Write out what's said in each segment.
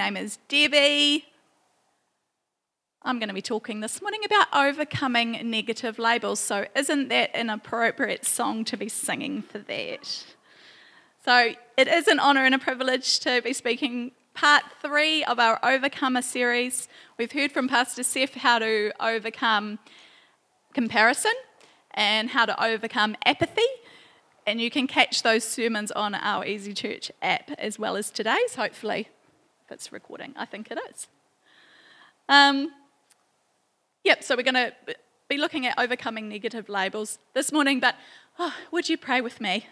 name is Debbie. I'm going to be talking this morning about overcoming negative labels. So, isn't that an appropriate song to be singing for that? So, it is an honour and a privilege to be speaking part three of our Overcomer series. We've heard from Pastor Seth how to overcome comparison and how to overcome apathy. And you can catch those sermons on our Easy Church app as well as today's, hopefully it's recording. I think it is. Um, yep, so we're going to be looking at overcoming negative labels this morning, but oh, would you pray with me?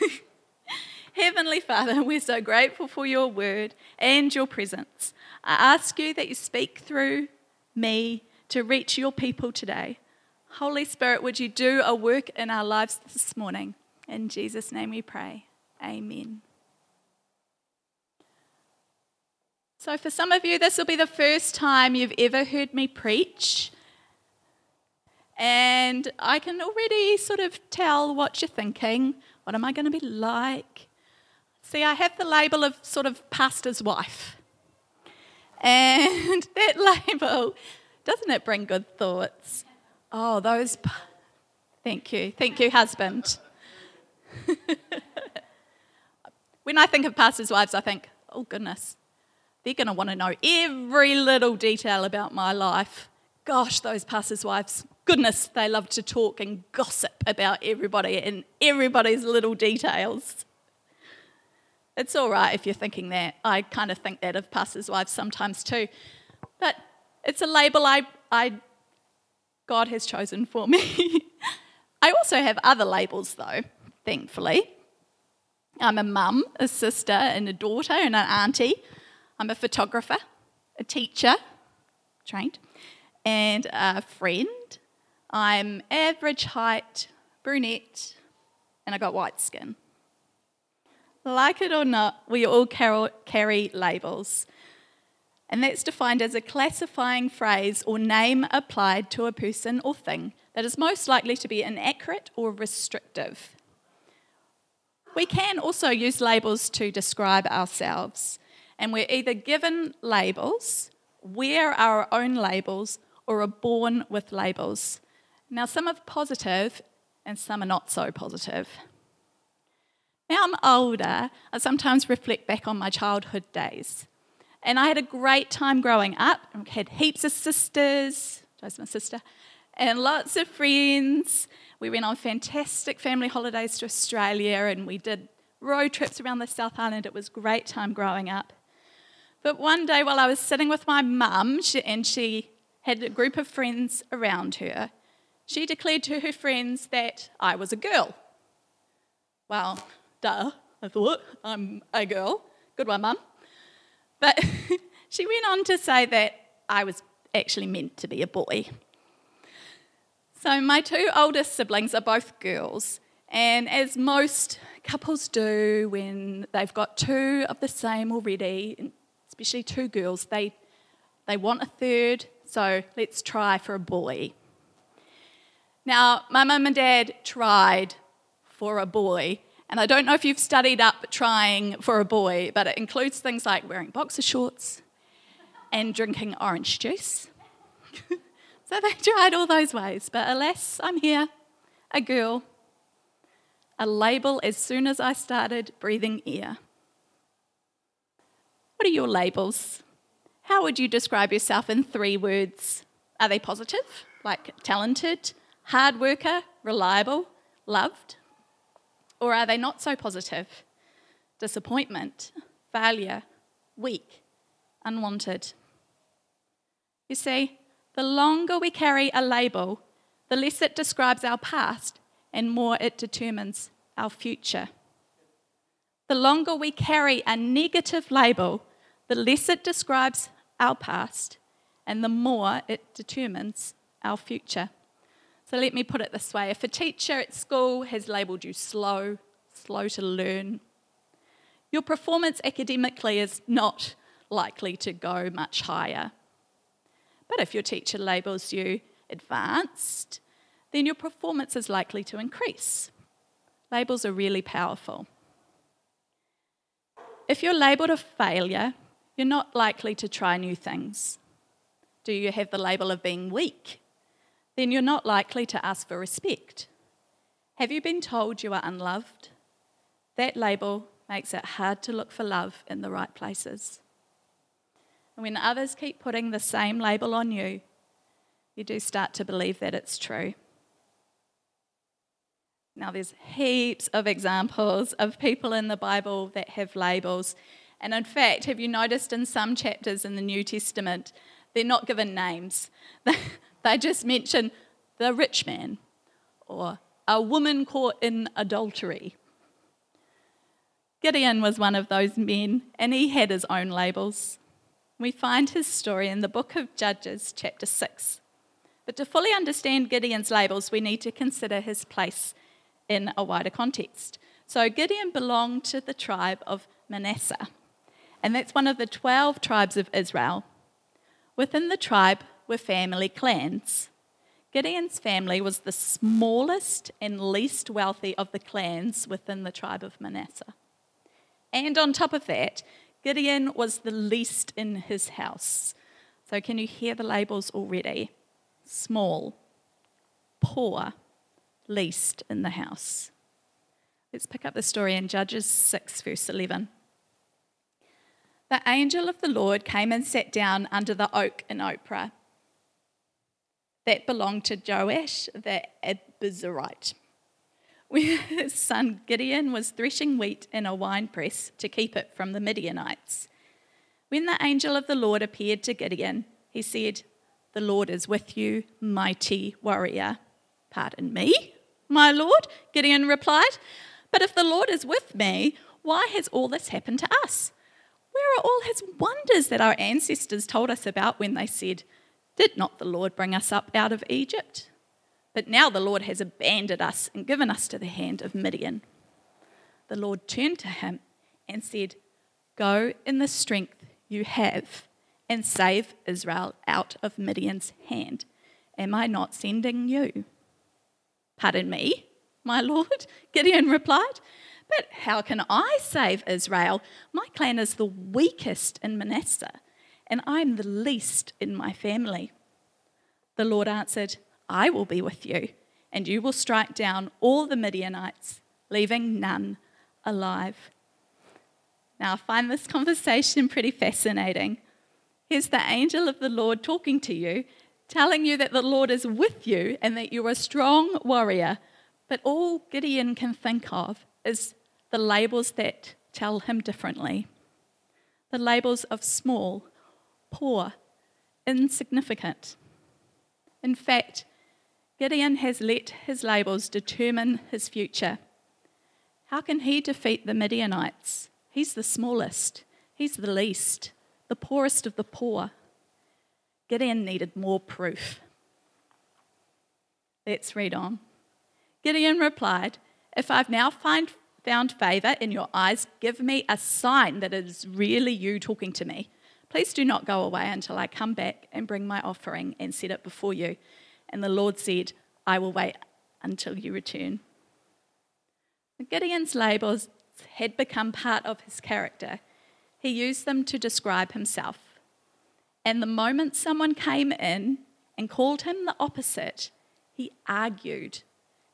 Heavenly Father, we're so grateful for your word and your presence. I ask you that you speak through me to reach your people today. Holy Spirit, would you do a work in our lives this morning? In Jesus' name we pray. Amen. So, for some of you, this will be the first time you've ever heard me preach. And I can already sort of tell what you're thinking. What am I going to be like? See, I have the label of sort of pastor's wife. And that label, doesn't it bring good thoughts? Oh, those. Thank you. Thank you, husband. when I think of pastors' wives, I think, oh, goodness, they're going to want to know every little detail about my life. Gosh, those pastors' wives, goodness, they love to talk and gossip about everybody and everybody's little details. It's all right if you're thinking that. I kind of think that of pastors' wives sometimes too. But it's a label I, I God has chosen for me. I also have other labels though, thankfully. I'm a mum, a sister, and a daughter, and an auntie. I'm a photographer, a teacher, trained, and a friend. I'm average height, brunette, and I got white skin. Like it or not, we all carry labels. And that's defined as a classifying phrase or name applied to a person or thing that is most likely to be inaccurate or restrictive. We can also use labels to describe ourselves and we're either given labels, wear our own labels, or are born with labels. Now, some are positive and some are not so positive. Now I'm older, I sometimes reflect back on my childhood days. And I had a great time growing up. I had heaps of sisters, Joe's my sister, and lots of friends. We went on fantastic family holidays to Australia and we did road trips around the South Island. It was great time growing up. But one day while I was sitting with my mum, and she had a group of friends around her, she declared to her friends that I was a girl. Well, duh, I thought, I'm a girl. Good one, mum. But she went on to say that I was actually meant to be a boy. So, my two oldest siblings are both girls, and as most couples do when they've got two of the same already, especially two girls, they, they want a third, so let's try for a boy. Now, my mum and dad tried for a boy, and I don't know if you've studied up trying for a boy, but it includes things like wearing boxer shorts and drinking orange juice. so they tried all those ways, but alas, I'm here, a girl, a label as soon as I started breathing air. What are your labels? How would you describe yourself in three words? Are they positive, like talented, hard worker, reliable, loved? Or are they not so positive? Disappointment, failure, weak, unwanted. You see, the longer we carry a label, the less it describes our past and more it determines our future. The longer we carry a negative label, the less it describes our past and the more it determines our future. So let me put it this way if a teacher at school has labelled you slow, slow to learn, your performance academically is not likely to go much higher. But if your teacher labels you advanced, then your performance is likely to increase. Labels are really powerful. If you're labelled a failure, You're not likely to try new things. Do you have the label of being weak? Then you're not likely to ask for respect. Have you been told you are unloved? That label makes it hard to look for love in the right places. And when others keep putting the same label on you, you do start to believe that it's true. Now, there's heaps of examples of people in the Bible that have labels. And in fact, have you noticed in some chapters in the New Testament, they're not given names? they just mention the rich man or a woman caught in adultery. Gideon was one of those men, and he had his own labels. We find his story in the book of Judges, chapter 6. But to fully understand Gideon's labels, we need to consider his place in a wider context. So Gideon belonged to the tribe of Manasseh, and that's one of the 12 tribes of Israel. Within the tribe were family clans. Gideon's family was the smallest and least wealthy of the clans within the tribe of Manasseh. And on top of that, Gideon was the least in his house. So, can you hear the labels already? Small, poor, least in the house. Let's pick up the story in Judges 6, verse 11. The angel of the Lord came and sat down under the oak in Ophrah that belonged to Joash the Abiezrite. When his son Gideon was threshing wheat in a winepress to keep it from the Midianites. When the angel of the Lord appeared to Gideon, he said, The Lord is with you, mighty warrior. Pardon me, my Lord, Gideon replied. But if the Lord is with me, why has all this happened to us? Where are all his wonders that our ancestors told us about when they said, Did not the Lord bring us up out of Egypt? But now the Lord has abandoned us and given us to the hand of Midian. The Lord turned to him and said, Go in the strength you have and save Israel out of Midian's hand. Am I not sending you? Pardon me, my Lord, Gideon replied. But how can I save Israel? My clan is the weakest in Manasseh, and I'm the least in my family. The Lord answered, I will be with you, and you will strike down all the Midianites, leaving none alive. Now, I find this conversation pretty fascinating. Here's the angel of the Lord talking to you, telling you that the Lord is with you and that you're a strong warrior. But all Gideon can think of is the labels that tell him differently the labels of small, poor, insignificant. In fact, Gideon has let his labels determine his future. How can he defeat the Midianites? He's the smallest, he's the least, the poorest of the poor. Gideon needed more proof. Let's read on. Gideon replied, If I've now find, found favor in your eyes, give me a sign that it is really you talking to me. Please do not go away until I come back and bring my offering and set it before you. And the Lord said, I will wait until you return. Gideon's labels had become part of his character. He used them to describe himself. And the moment someone came in and called him the opposite, he argued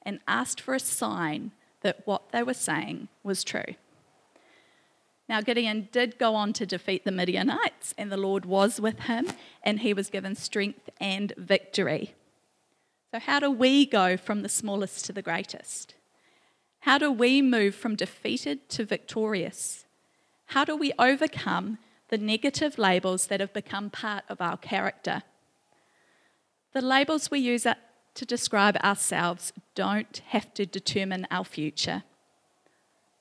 and asked for a sign that what they were saying was true. Now, Gideon did go on to defeat the Midianites, and the Lord was with him, and he was given strength and victory. So, how do we go from the smallest to the greatest? How do we move from defeated to victorious? How do we overcome the negative labels that have become part of our character? The labels we use to describe ourselves don't have to determine our future.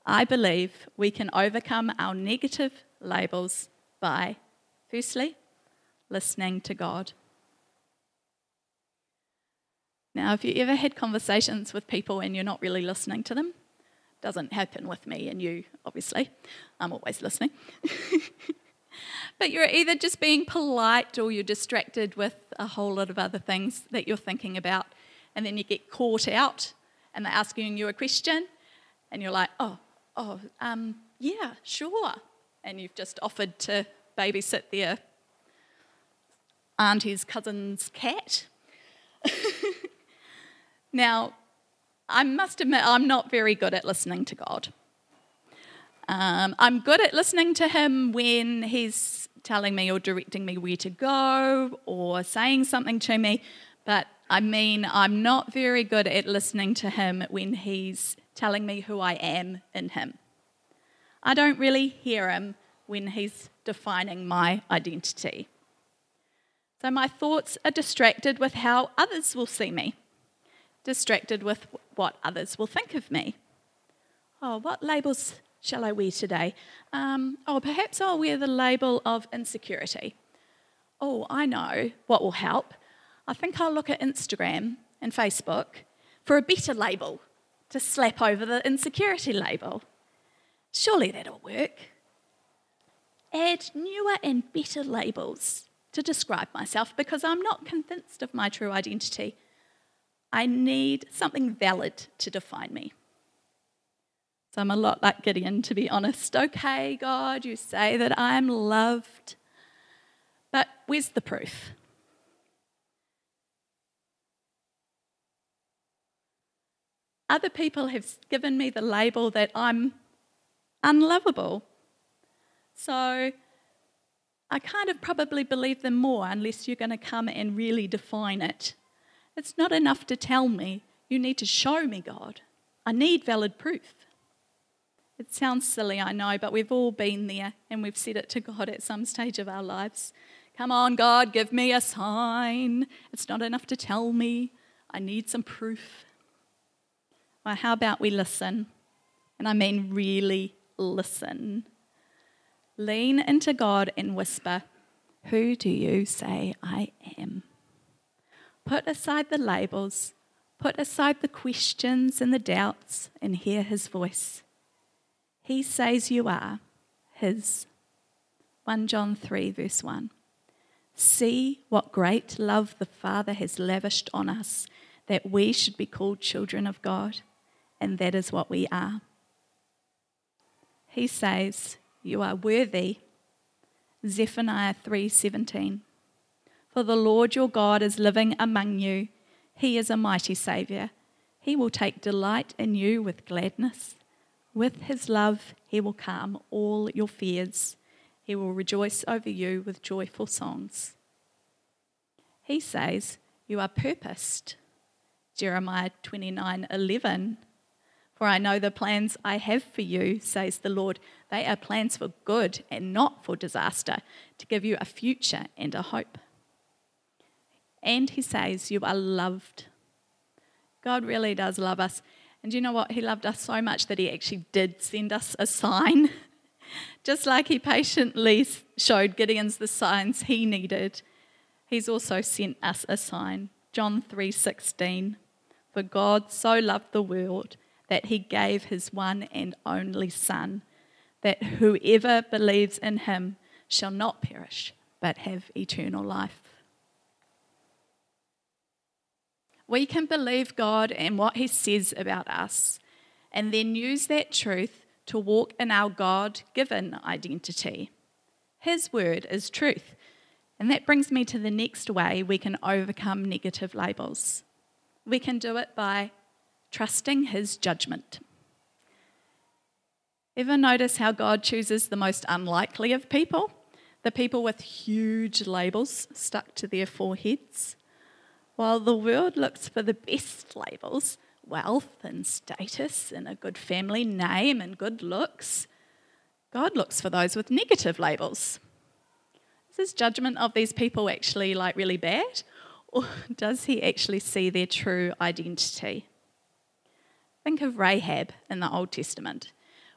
I believe we can overcome our negative labels by, firstly, listening to God. Now, if you ever had conversations with people and you're not really listening to them? Doesn't happen with me and you, obviously. I'm always listening. but you're either just being polite or you're distracted with a whole lot of other things that you're thinking about. And then you get caught out and they're asking you a question and you're like, oh, oh, um, yeah, sure. And you've just offered to babysit their auntie's cousin's cat. now, I must admit, I'm not very good at listening to God. Um, I'm good at listening to Him when He's telling me or directing me where to go or saying something to me, but I mean, I'm not very good at listening to Him when He's telling me who I am in Him. I don't really hear Him when He's defining my identity. So my thoughts are distracted with how others will see me, distracted with what others will think of me. Oh, what labels shall I wear today? Um, oh, perhaps I'll wear the label of insecurity. Oh, I know what will help. I think I'll look at Instagram and Facebook for a better label to slap over the insecurity label. Surely that'll work. Add newer and better labels to describe myself because I'm not convinced of my true identity. I need something valid to define me. So I'm a lot like Gideon, to be honest. Okay, God, you say that I'm loved, but where's the proof? Other people have given me the label that I'm unlovable. So I kind of probably believe them more unless you're going to come and really define it. It's not enough to tell me. You need to show me, God. I need valid proof. It sounds silly, I know, but we've all been there and we've said it to God at some stage of our lives. Come on, God, give me a sign. It's not enough to tell me. I need some proof. Well, how about we listen? And I mean, really listen. Lean into God and whisper, Who do you say I am? Put aside the labels, put aside the questions and the doubts, and hear his voice. He says you are his. 1 John 3, verse 1. See what great love the Father has lavished on us, that we should be called children of God, and that is what we are. He says, you are worthy. Zephaniah 3:17. For the Lord your God is living among you. He is a mighty savior. He will take delight in you with gladness. With his love, he will calm all your fears. He will rejoice over you with joyful songs. He says, You are purposed. Jeremiah 29:11 for I know the plans I have for you, says the Lord. They are plans for good and not for disaster, to give you a future and a hope. And he says, You are loved. God really does love us. And you know what? He loved us so much that he actually did send us a sign. Just like he patiently showed Gideon's the signs he needed, he's also sent us a sign. John 3:16 For God so loved the world that he gave his one and only Son, that whoever believes in him shall not perish, but have eternal life. We can believe God and what he says about us, and then use that truth to walk in our God given identity. His word is truth. And that brings me to the next way we can overcome negative labels. We can do it by trusting his judgment. Ever notice how God chooses the most unlikely of people? The people with huge labels stuck to their foreheads. While the world looks for the best labels wealth and status and a good family name and good looks God looks for those with negative labels. Is his judgment of these people actually like really bad? Or does he actually see their true identity? Think of Rahab in the Old Testament.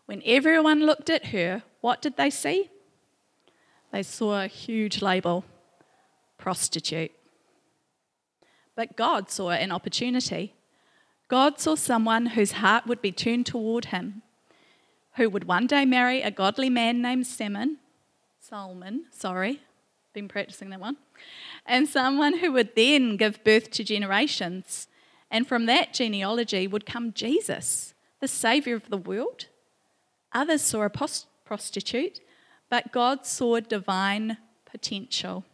When everyone looked at her, what did they see? They saw a huge label prostitute. But God saw an opportunity. God saw someone whose heart would be turned toward him, who would one day marry a godly man named Salmon, Solomon, sorry, been practicing that one, and someone who would then give birth to generations and from that genealogy would come Jesus, the Saviour of the world. Others saw a prostitute, but God saw divine potential.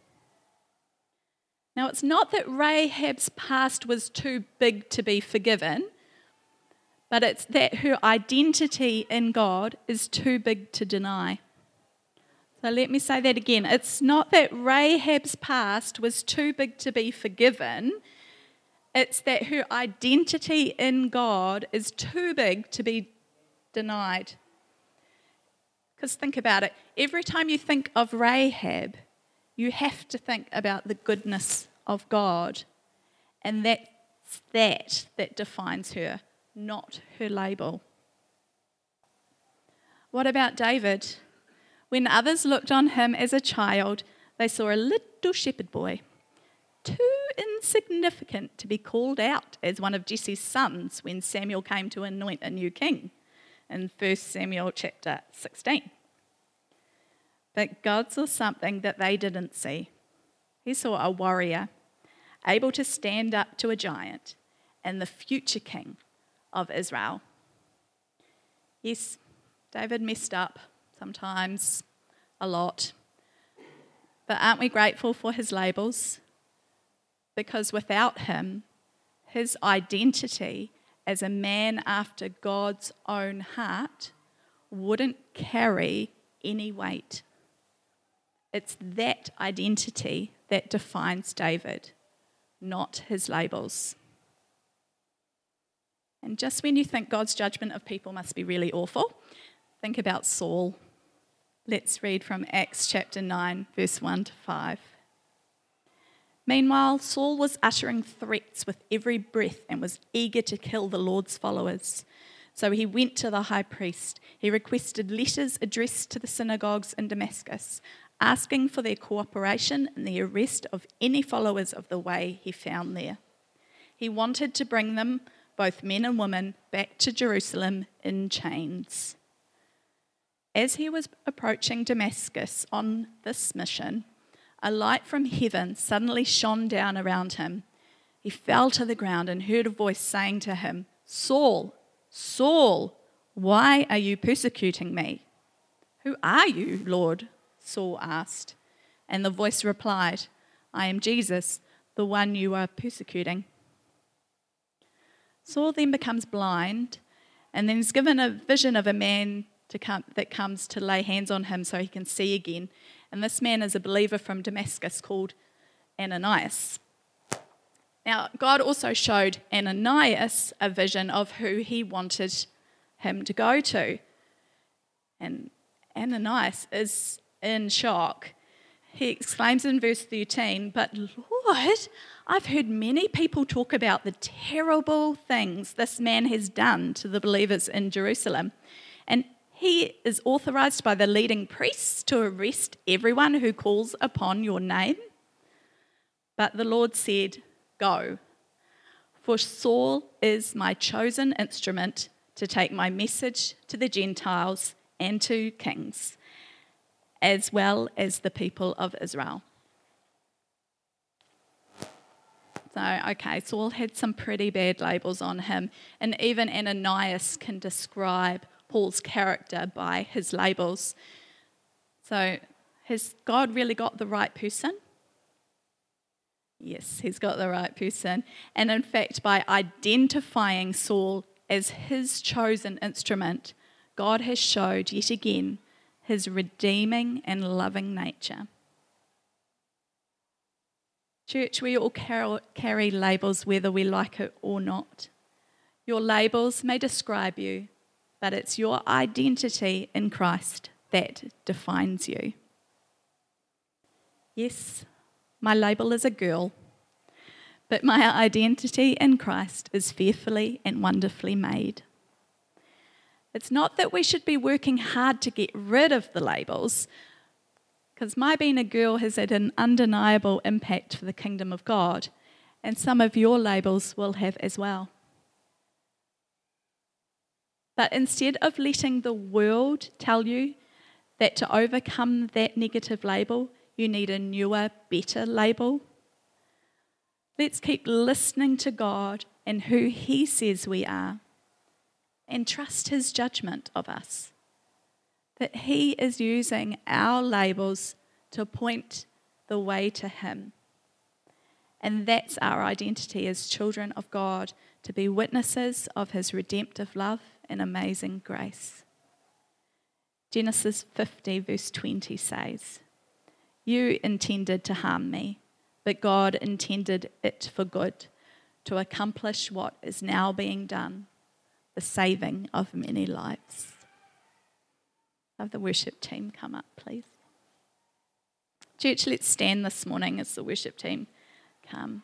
Now, it's not that Rahab's past was too big to be forgiven, but it's that her identity in God is too big to deny. So let me say that again. It's not that Rahab's past was too big to be forgiven, it's that her identity in God is too big to be denied. Because think about it every time you think of Rahab, you have to think about the goodness of God. And that's that that defines her, not her label. What about David? When others looked on him as a child, they saw a little shepherd boy, too insignificant to be called out as one of Jesse's sons when Samuel came to anoint a new king in 1 Samuel chapter 16. But God saw something that they didn't see. He saw a warrior able to stand up to a giant and the future king of Israel. Yes, David messed up sometimes, a lot. But aren't we grateful for his labels? Because without him, his identity as a man after God's own heart wouldn't carry any weight. It's that identity that defines David, not his labels. And just when you think God's judgment of people must be really awful, think about Saul. Let's read from Acts chapter 9, verse 1 to 5. Meanwhile, Saul was uttering threats with every breath and was eager to kill the Lord's followers. So he went to the high priest. He requested letters addressed to the synagogues in Damascus, asking for their cooperation in the arrest of any followers of the way he found there. He wanted to bring them, both men and women, back to Jerusalem in chains. As he was approaching Damascus on this mission, a light from heaven suddenly shone down around him. He fell to the ground and heard a voice saying to him, Saul, Saul, why are you persecuting me? Who are you, Lord? Saul asked. And the voice replied, I am Jesus, the one you are persecuting. Saul then becomes blind and then is given a vision of a man come, that comes to lay hands on him so he can see again. And this man is a believer from Damascus called Ananias. Now, God also showed Ananias a vision of who he wanted him to go to. And Ananias is in shock. He exclaims in verse 13, But Lord, I've heard many people talk about the terrible things this man has done to the believers in Jerusalem. And he is authorized by the leading priests to arrest everyone who calls upon your name. But the Lord said, Go, for Saul is my chosen instrument to take my message to the Gentiles and to kings, as well as the people of Israel. So, okay, Saul had some pretty bad labels on him, and even Ananias can describe Paul's character by his labels. So, has God really got the right person? Yes, he's got the right person. And in fact, by identifying Saul as his chosen instrument, God has showed yet again his redeeming and loving nature. Church, we all carry labels whether we like it or not. Your labels may describe you, but it's your identity in Christ that defines you. Yes, my label is a girl, but my identity in Christ is fearfully and wonderfully made. It's not that we should be working hard to get rid of the labels, because my being a girl has had an undeniable impact for the kingdom of God, and some of your labels will have as well. But instead of letting the world tell you that to overcome that negative label, you need a newer, better label, let's keep listening to God and who He says we are and trust His judgment of us. that He is using our labels to point the way to Him. And that's our identity as children of God to be witnesses of His redemptive love and amazing grace. Genesis 50, verse 20 says, You intended to harm me, but God intended it for good, to accomplish what is now being done, the saving of many lives. Have the worship team come up, please. Church, let's stand this morning as the worship team come.